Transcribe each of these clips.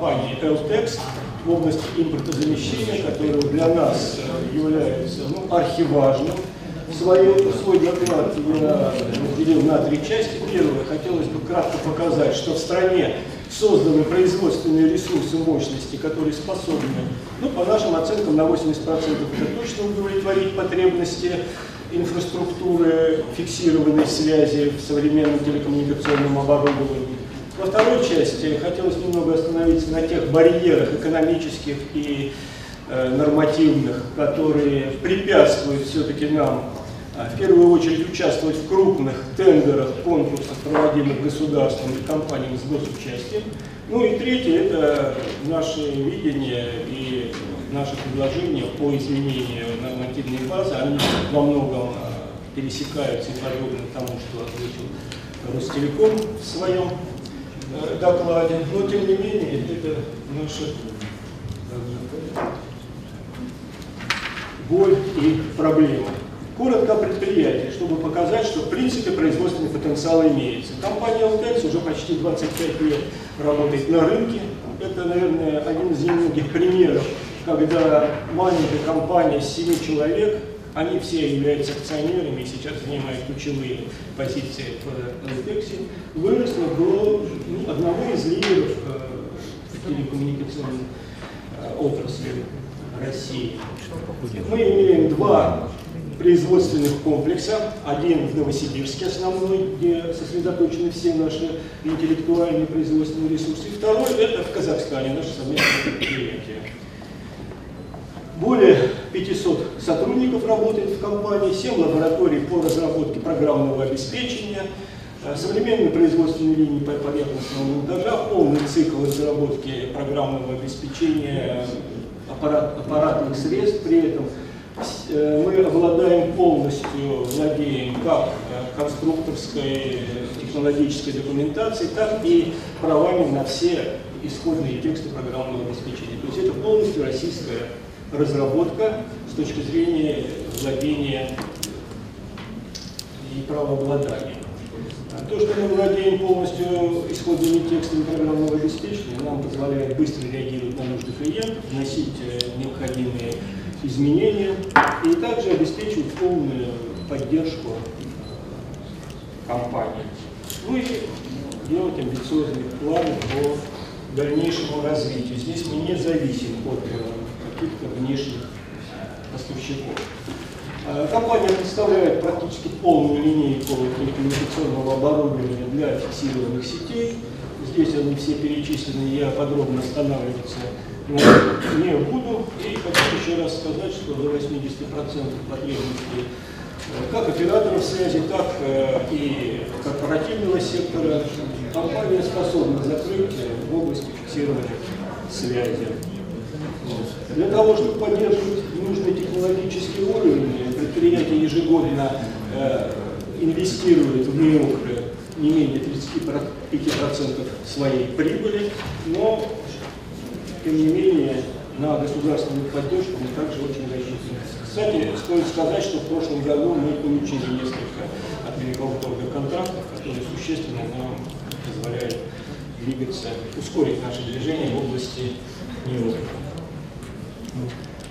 компании LTEX в области импортозамещения, которая для нас является ну, архиважным. Свой, свой доклад я разделил на три части. Первое, хотелось бы кратко показать, что в стране созданы производственные ресурсы мощности, которые способны, ну, по нашим оценкам, на 80% это точно удовлетворить потребности инфраструктуры фиксированной связи в современном телекоммуникационном оборудовании. Во второй части хотелось немного остановиться на тех барьерах экономических и э, нормативных, которые препятствуют все-таки нам а, в первую очередь участвовать в крупных тендерах, конкурсах, проводимых государством и компаниями с госучастием. Ну и третье – это наше видение и наши предложения по изменению нормативной базы. Они во многом а, пересекаются и подобны тому, что озвучил Ростелеком в своем э, докладе. Но тем не менее, это наша боль и проблема. Коротко о предприятии, чтобы показать, что в принципе производственный потенциал имеется. Компания LTEX уже почти 25 лет работает на рынке. Это, наверное, один из немногих примеров, когда маленькая компания с 7 человек, они все являются акционерами и сейчас занимают ключевые позиции в LTEX, выросла до ну, одного из лидеров э, в телекоммуникационной э, отрасли России. Мы имеем два производственных комплексов. Один в Новосибирске основной, где сосредоточены все наши интеллектуальные производственные ресурсы. И второй это в Казахстане, наше совместное предприятие. Более 500 сотрудников работает в компании, 7 лабораторий по разработке программного обеспечения, э, современные производственные линии по поверхностного монтажа, полный цикл разработки программного обеспечения э, аппарат, аппаратных средств, при этом Э, мы обладаем полностью, владеем как конструкторской технологической документацией, так и правами на все исходные тексты программного обеспечения. То есть это полностью российская разработка с точки зрения владения и правообладания. То, что мы владеем полностью исходными текстами программного обеспечения, нам позволяет быстро реагировать на нужды клиентов, вносить э, необходимые изменения и также обеспечивать полную поддержку компании. Ну и делать амбициозные планы по дальнейшему развитию. Здесь мы не зависим от э, каких-то внешних поставщиков. Э, компания представляет практически полную линейку телекоммуникационного оборудования для фиксированных сетей. Здесь они все перечислены, я подробно останавливаться не буду. И хочу еще раз сказать, что до 80% потребностей э, как операторов связи, так э, и корпоративного сектора компания способна закрыть в области фиксирования связи. Для того, чтобы поддерживать нужный технологический уровень, предприятие ежегодно э, инвестирует в НИОК не менее 35% своей прибыли, но тем не менее, на государственную поддержку мы также очень рассчитываем. Кстати, стоит сказать, что в прошлом году мы получили несколько от великоуторных контрактов, которые существенно нам позволяют двигаться, ускорить наше движение в области НИО.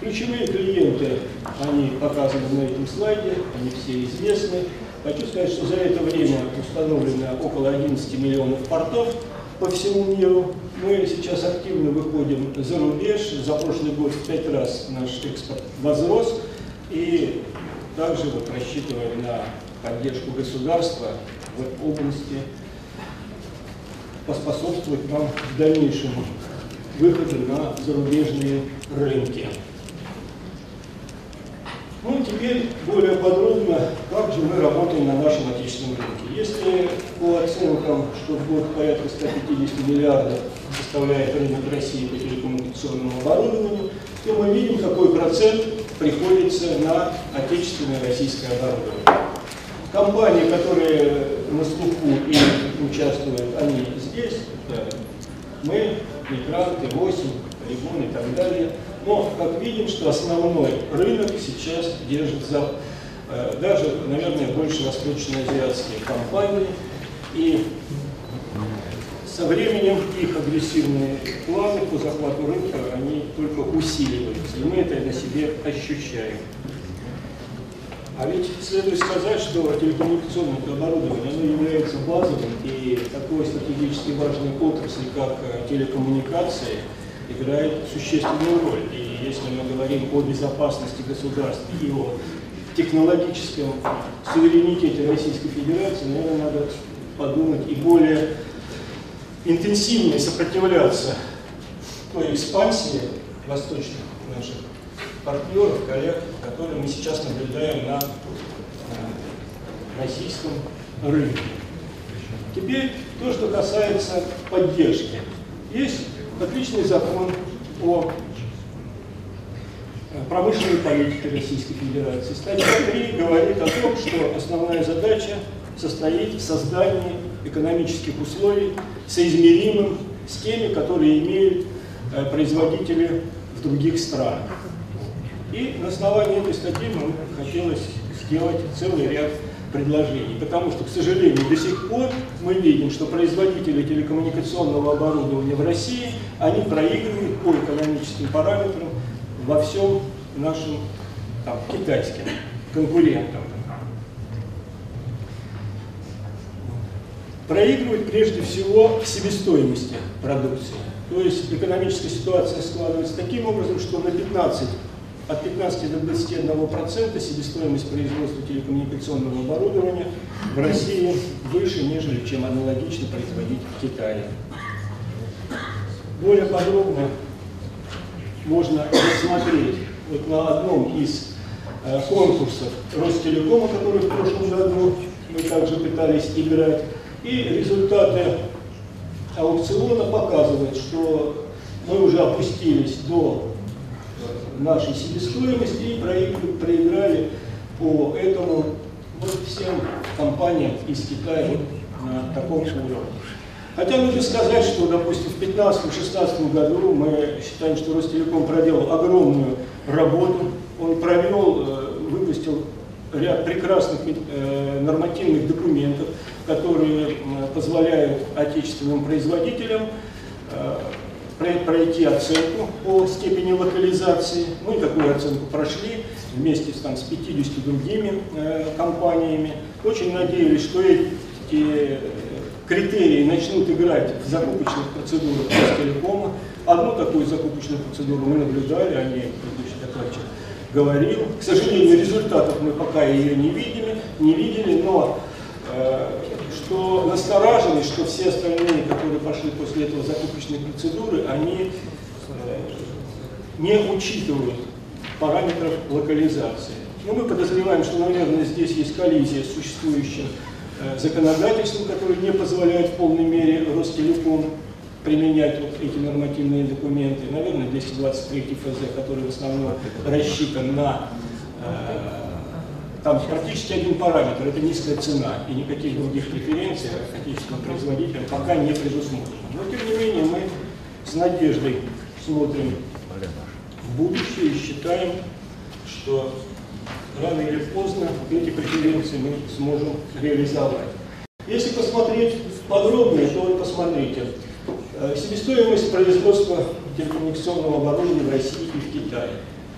Ключевые клиенты, они показаны на этом слайде, они все известны. Хочу сказать, что за это время установлено около 11 миллионов портов по всему миру. Мы сейчас активно выходим за рубеж. За прошлый год в пять раз наш экспорт возрос. И также вот рассчитываем на поддержку государства в области, поспособствовать нам в дальнейшем выходу на зарубежные рынки. Ну, теперь более подробно, как же мы работаем на нашем отечественном рынке. Если по оценкам, что в год порядка 150 миллиардов составляет рынок России по телекоммуникационному оборудованию, то мы видим, какой процент приходится на отечественное российское оборудование. Компании, которые на слуху и участвуют, они здесь, мы, Мигранты, 8, Полигон и так далее – но, как видим, что основной рынок сейчас держит за, э, даже, наверное, больше восточноазиатские компании. И со временем их агрессивные планы по захвату рынка, они только усиливаются, и мы это на себе ощущаем. А ведь следует сказать, что телекоммуникационное оборудование оно является базовым, и стратегически важной отрасли, как э, телекоммуникации, играет существенную роль. И если мы говорим о безопасности государства и о технологическом суверенитете Российской Федерации, наверное, надо подумать и более интенсивнее сопротивляться той экспансии восточных наших партнеров, коллег, которые мы сейчас наблюдаем на российском рынке. Теперь то, что касается поддержки. Есть отличный закон о промышленной политике Российской Федерации. Статья 3 говорит о том, что основная задача состоит в создании экономических условий, соизмеримых с теми, которые имеют э, производители в других странах. И на основании этой статьи нам хотелось сделать целый ряд предложений, потому что, к сожалению, до сих пор мы видим, что производители телекоммуникационного оборудования в России, они проигрывают по экономическим параметрам во всем нашим там, китайским конкурентам. Проигрывают прежде всего в себестоимости продукции. То есть экономическая ситуация складывается таким образом, что на 15 от 15 до 21 процента себестоимость производства телекоммуникационного оборудования в России выше, нежели чем аналогично производить в Китае. Более подробно можно рассмотреть вот на одном из э, конкурсов Ростелекома, который в прошлом году мы также пытались играть, и результаты аукциона показывают, что мы уже опустились до нашей себестоимости и проиграли по этому вот всем компаниям из Китая на таком уровне. Хотя нужно сказать, что, допустим, в 2015-2016 году мы считаем, что Ростелеком проделал огромную работу. Он провел, э, выпустил ряд прекрасных э, нормативных документов, которые позволяют отечественным производителям э, пройти оценку по степени локализации. Мы ну, такую оценку прошли вместе с, там, с 50 другими э, компаниями. Очень надеялись, что эти э, критерии начнут играть в закупочных процедурах Ростелекома. Одну такую закупочную процедуру мы наблюдали, они предыдущий докладчик говорил. К сожалению, результатов мы пока ее не видели, не видели но что настораживает, что все остальные, которые пошли после этого закупочной процедуры, они э, не учитывают параметров локализации. Но мы подозреваем, что, наверное, здесь есть коллизия с существующим э, законодательством, которое не позволяет в полной мере Ростелеком применять вот эти нормативные документы. Наверное, 223 ФЗ, который в основном рассчитан на э, там практически один параметр, это низкая цена, и никаких других преференций отечественным производителям пока не предусмотрено. Но тем не менее мы с надеждой смотрим в будущее и считаем, что рано или поздно эти преференции мы сможем реализовать. Если посмотреть подробнее, то вы посмотрите. Э, себестоимость производства телекоммуникационного оборудования в России и в Китае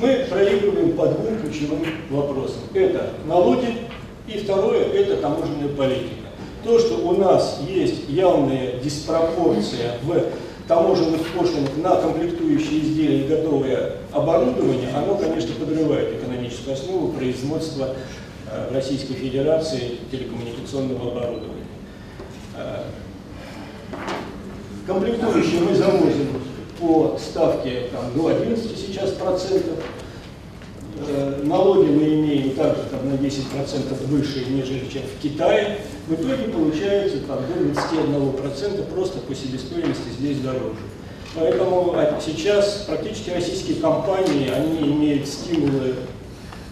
мы проигрываем по двум ключевым вопросам. Это налоги и второе – это таможенная политика. То, что у нас есть явная диспропорция в таможенных пошлинах на комплектующие изделия и готовое оборудование, оно, конечно, подрывает экономическую основу производства э, Российской Федерации телекоммуникационного оборудования. Э, комплектующие мы завозим по ставке там, до 11 сейчас процентов. Э, налоги мы имеем также там, на 10 процентов выше, нежели чем в Китае. В итоге получается там, до 21 процента просто по себестоимости здесь дороже. Поэтому сейчас практически российские компании, они имеют стимулы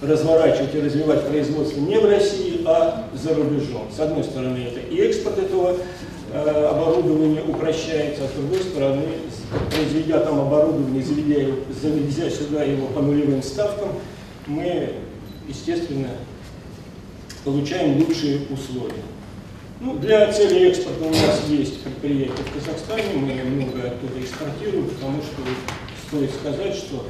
разворачивать и развивать производство не в России, а за рубежом. С одной стороны, это и экспорт этого э, оборудования упрощается, а с другой стороны, произведя там оборудование, заведя, заведя сюда его по нулевым ставкам, мы, естественно, получаем лучшие условия. Ну, для цели экспорта у нас есть предприятия в Казахстане, мы много оттуда экспортируем, потому что стоит сказать, что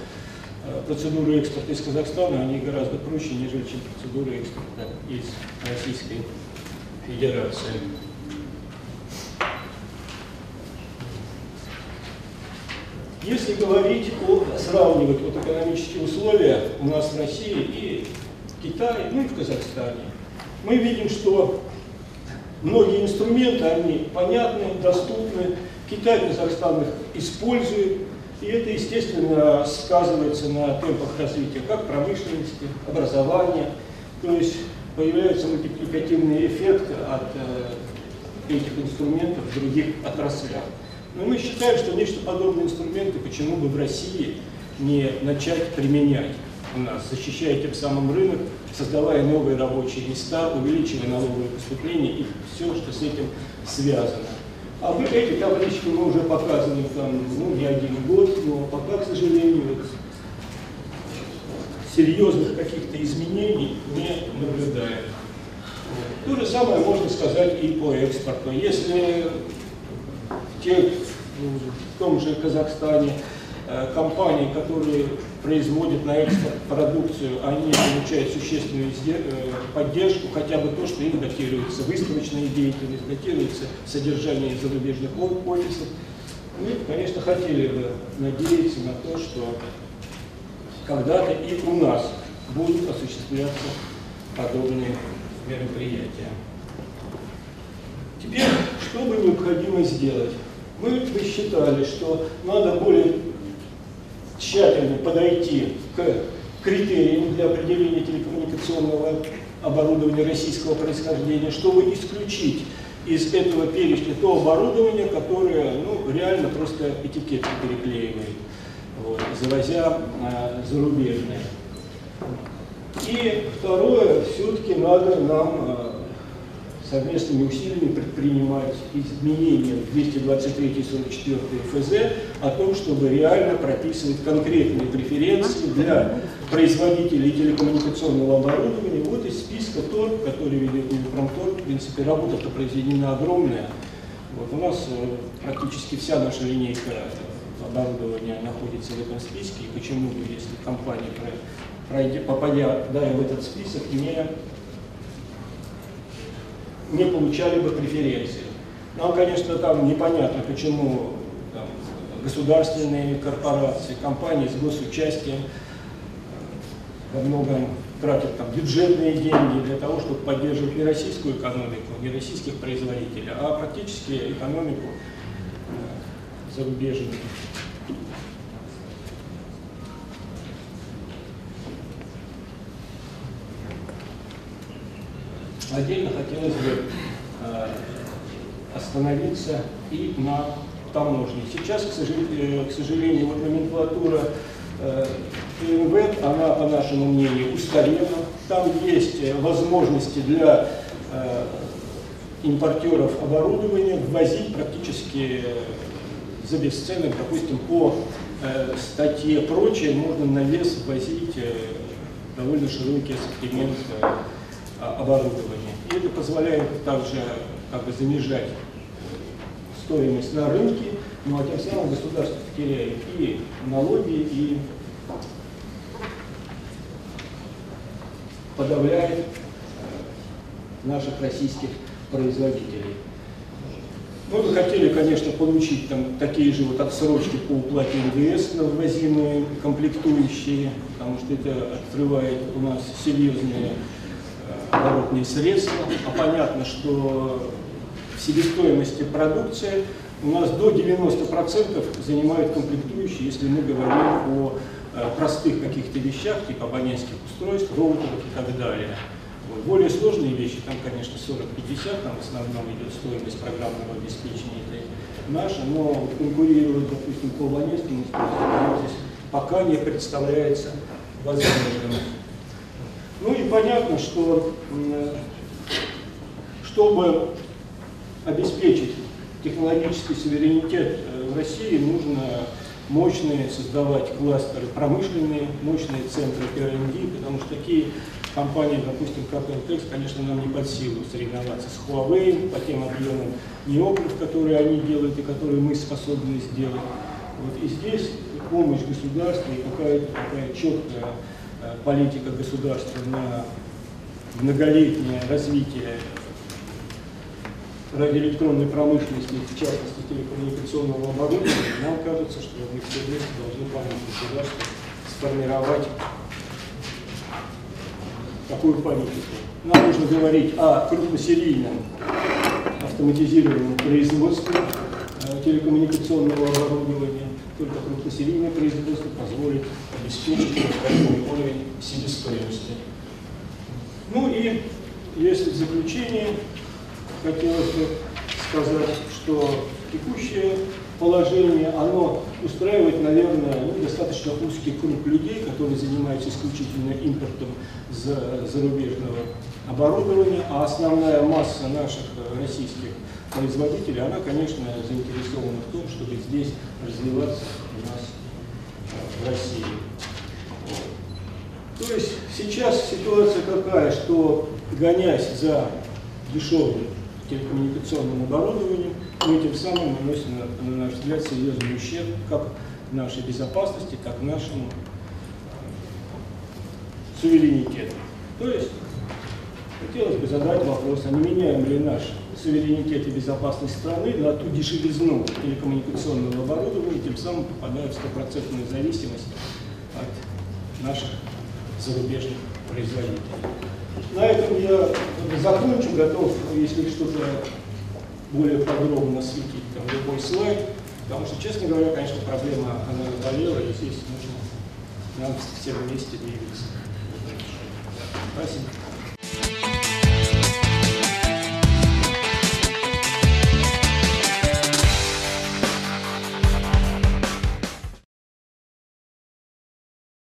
процедуры экспорта из Казахстана, они гораздо проще, нежели чем процедуры экспорта из Российской Федерации. Если говорить о, сравнивать вот экономические условия у нас в России и в Китае, ну и в Казахстане, мы видим, что многие инструменты, они понятны, доступны, Китай, Казахстан их использует, и это, естественно, сказывается на темпах развития как промышленности, образования, то есть появляется мультипликативный эффект от э, этих инструментов в других отраслях. Но мы считаем, что нечто подобные инструменты почему бы в России не начать применять у нас, защищая тем самым рынок, создавая новые рабочие места, увеличивая налоговые поступления и все, что с этим связано. А мы эти таблички мы уже показывали там, ну, не один год, но пока, к сожалению, вот, серьезных каких-то изменений не наблюдаем. То же самое можно сказать и по экспорту. Если те, в том же Казахстане компании, которые производят на экспорт продукцию, они получают существенную э, поддержку, хотя бы то, что им датируется выставочная деятельность, датируется содержание зарубежных офисов. Мы, конечно, хотели бы надеяться на то, что когда-то и у нас будут осуществляться подобные мероприятия. Теперь, что бы необходимо сделать? Мы посчитали, что надо более тщательно подойти к критериям для определения телекоммуникационного оборудования российского происхождения, чтобы исключить из этого перечня то оборудование, которое ну, реально просто этикетки переклеивает, вот, завозя э, зарубежное. И второе, все-таки надо нам э, совместными усилиями предпринимать изменения в 223 и 44 ФЗ о том, чтобы реально прописывать конкретные преференции для производителей телекоммуникационного оборудования. Вот из списка ТОРП, который ведет Минпромторг, в принципе, работа-то произведена огромная. Вот у нас э, практически вся наша линейка оборудования находится в этом списке, и почему бы, если компания, попадя да, в этот список, не не получали бы преференции. Нам, конечно, там непонятно, почему там, государственные корпорации, компании с госучастием э, во многом тратят там, бюджетные деньги для того, чтобы поддерживать не российскую экономику, не российских производителей, а практически экономику э, зарубежную. Отдельно хотелось бы э, остановиться и на таможне. Сейчас, к сожалению, э, к сожалению вот номенклатура э, ТМВ, она, по нашему мнению, устарела. Там есть возможности для импортеров оборудования ввозить практически за бесценок, допустим, по статье прочее, можно на вес ввозить довольно широкий ассортимент оборудования. Это позволяет также как бы занижать стоимость на рынке, ну а тем самым государство теряет и налоги, и подавляет э, наших российских производителей. Мы бы хотели, конечно, получить там такие же вот отсрочки по уплате НДС на ввозимые комплектующие, потому что это открывает у нас серьезные оборотные средства, а понятно, что в себестоимости продукции у нас до 90% занимают комплектующие, если мы говорим о э, простых каких-то вещах, типа абонентских устройств, роутеров и так далее. Вот. Более сложные вещи, там, конечно, 40-50, там в основном идет стоимость программного обеспечения, это наша, но конкурировать, допустим, по абонентским устройствам здесь пока не представляется возможным. Понятно, что чтобы обеспечить технологический суверенитет э, России, нужно мощные, создавать кластеры промышленные, мощные центры R&D, потому что такие компании, допустим, как Intel, конечно, нам не под силу соревноваться с Huawei по тем объемам неоклов, которые они делают и которые мы способны сделать. Вот и здесь помощь государства и какая-то такая четкая политика государства на многолетнее развитие радиоэлектронной промышленности, в частности телекоммуникационного оборудования, нам кажется, что мы все вместе должны помочь государству сформировать такую политику. Нам нужно говорить о крупносерийном автоматизированном производстве э, телекоммуникационного оборудования. Только крупносерийное производство позволит обеспечить такой уровень себестоимости. Ну и если в заключение хотелось бы сказать, что текущее положение, оно устраивает, наверное, ну, достаточно узкий круг людей, которые занимаются исключительно импортом за, зарубежного оборудования, а основная масса наших российских производителей, она, конечно, заинтересована в том, чтобы здесь развиваться у нас России. То есть сейчас ситуация такая, что гонясь за дешевым телекоммуникационным оборудованием, мы тем самым наносим, на, на наш взгляд, серьезный ущерб как нашей безопасности, так и нашему суверенитету. То есть, хотелось бы задать вопрос, а не меняем ли наш суверенитет и безопасность страны на ту дешевизну телекоммуникационного оборудования, тем самым попадая в стопроцентную зависимость от наших зарубежных производителей. На этом я закончу, готов, если что-то более подробно осветить там, любой слайд, потому что, честно говоря, конечно, проблема, она наболела, и здесь нужно нам все вместе двигаться. Спасибо.